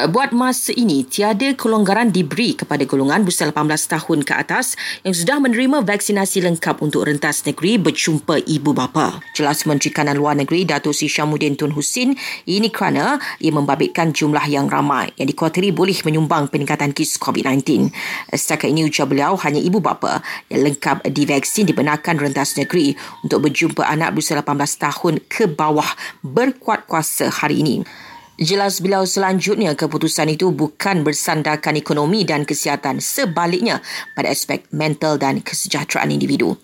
Eh, buat masa ini, tiada kelonggaran diberi kepada golongan berusia 18 tahun ke atas yang sudah menerima vaksinasi lengkap untuk rentas negeri berjumpa ibu bapa. Jelas Menteri Kanan Luar Negeri Datuk Sri Syamuddin Tun Husin, ini kerana ia membabitkan jumlah yang ramai yang dikuatiri boleh menyumbang peningkatan kes COVID-19. Setakat ini ujar beliau hanya ibu bapa yang lengkap divaksin dibenarkan rentas negeri untuk berjumpa anak berusia 18 tahun ke bawah berkuat kuasa hari ini. Jelas beliau selanjutnya keputusan itu bukan bersandarkan ekonomi dan kesihatan sebaliknya pada aspek mental dan kesejahteraan individu.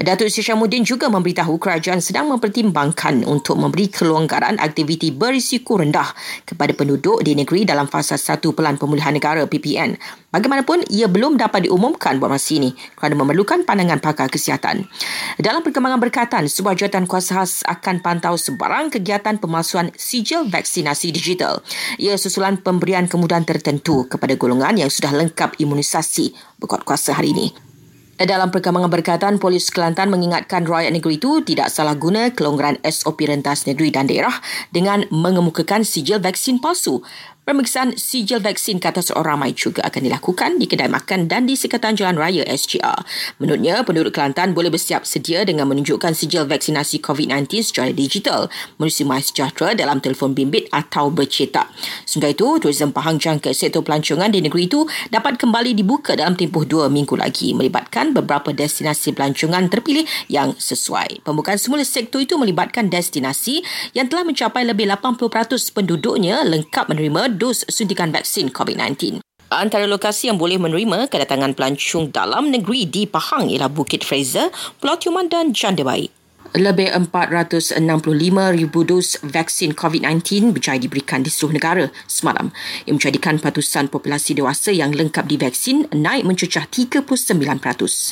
Datuk Sri Syamuddin juga memberitahu kerajaan sedang mempertimbangkan untuk memberi kelonggaran aktiviti berisiko rendah kepada penduduk di negeri dalam fasa satu Pelan Pemulihan Negara PPN. Bagaimanapun, ia belum dapat diumumkan buat masa ini kerana memerlukan pandangan pakar kesihatan. Dalam perkembangan berkaitan, sebuah jawatan kuasa khas akan pantau sebarang kegiatan pemalsuan sijil vaksinasi digital. Ia susulan pemberian kemudahan tertentu kepada golongan yang sudah lengkap imunisasi berkuat kuasa hari ini. Dalam perkembangan berkaitan, Polis Kelantan mengingatkan rakyat negeri itu tidak salah guna kelonggaran SOP rentas negeri dan daerah dengan mengemukakan sijil vaksin palsu. Pemeriksaan sijil vaksin ke atas orang ramai juga akan dilakukan di kedai makan dan di Sekatan Jalan Raya SGR. Menurutnya, penduduk Kelantan boleh bersiap sedia dengan menunjukkan sijil vaksinasi COVID-19 secara digital melalui MySejahtera dalam telefon bimbit atau bercetak. Sementara itu, turism Pahang jangka sektor pelancongan di negeri itu dapat kembali dibuka dalam tempoh dua minggu lagi melibatkan beberapa destinasi pelancongan terpilih yang sesuai. Pembukaan semula sektor itu melibatkan destinasi yang telah mencapai lebih 80% penduduknya lengkap menerima dos suntikan vaksin COVID-19. Antara lokasi yang boleh menerima kedatangan pelancong dalam negeri di Pahang ialah Bukit Fraser, Pulau Tiuman dan Chandebai. Lebih 465,000 dos vaksin COVID-19 berjaya diberikan di seluruh negara semalam. Ia menjadikan patusan populasi dewasa yang lengkap divaksin naik mencecah 39%.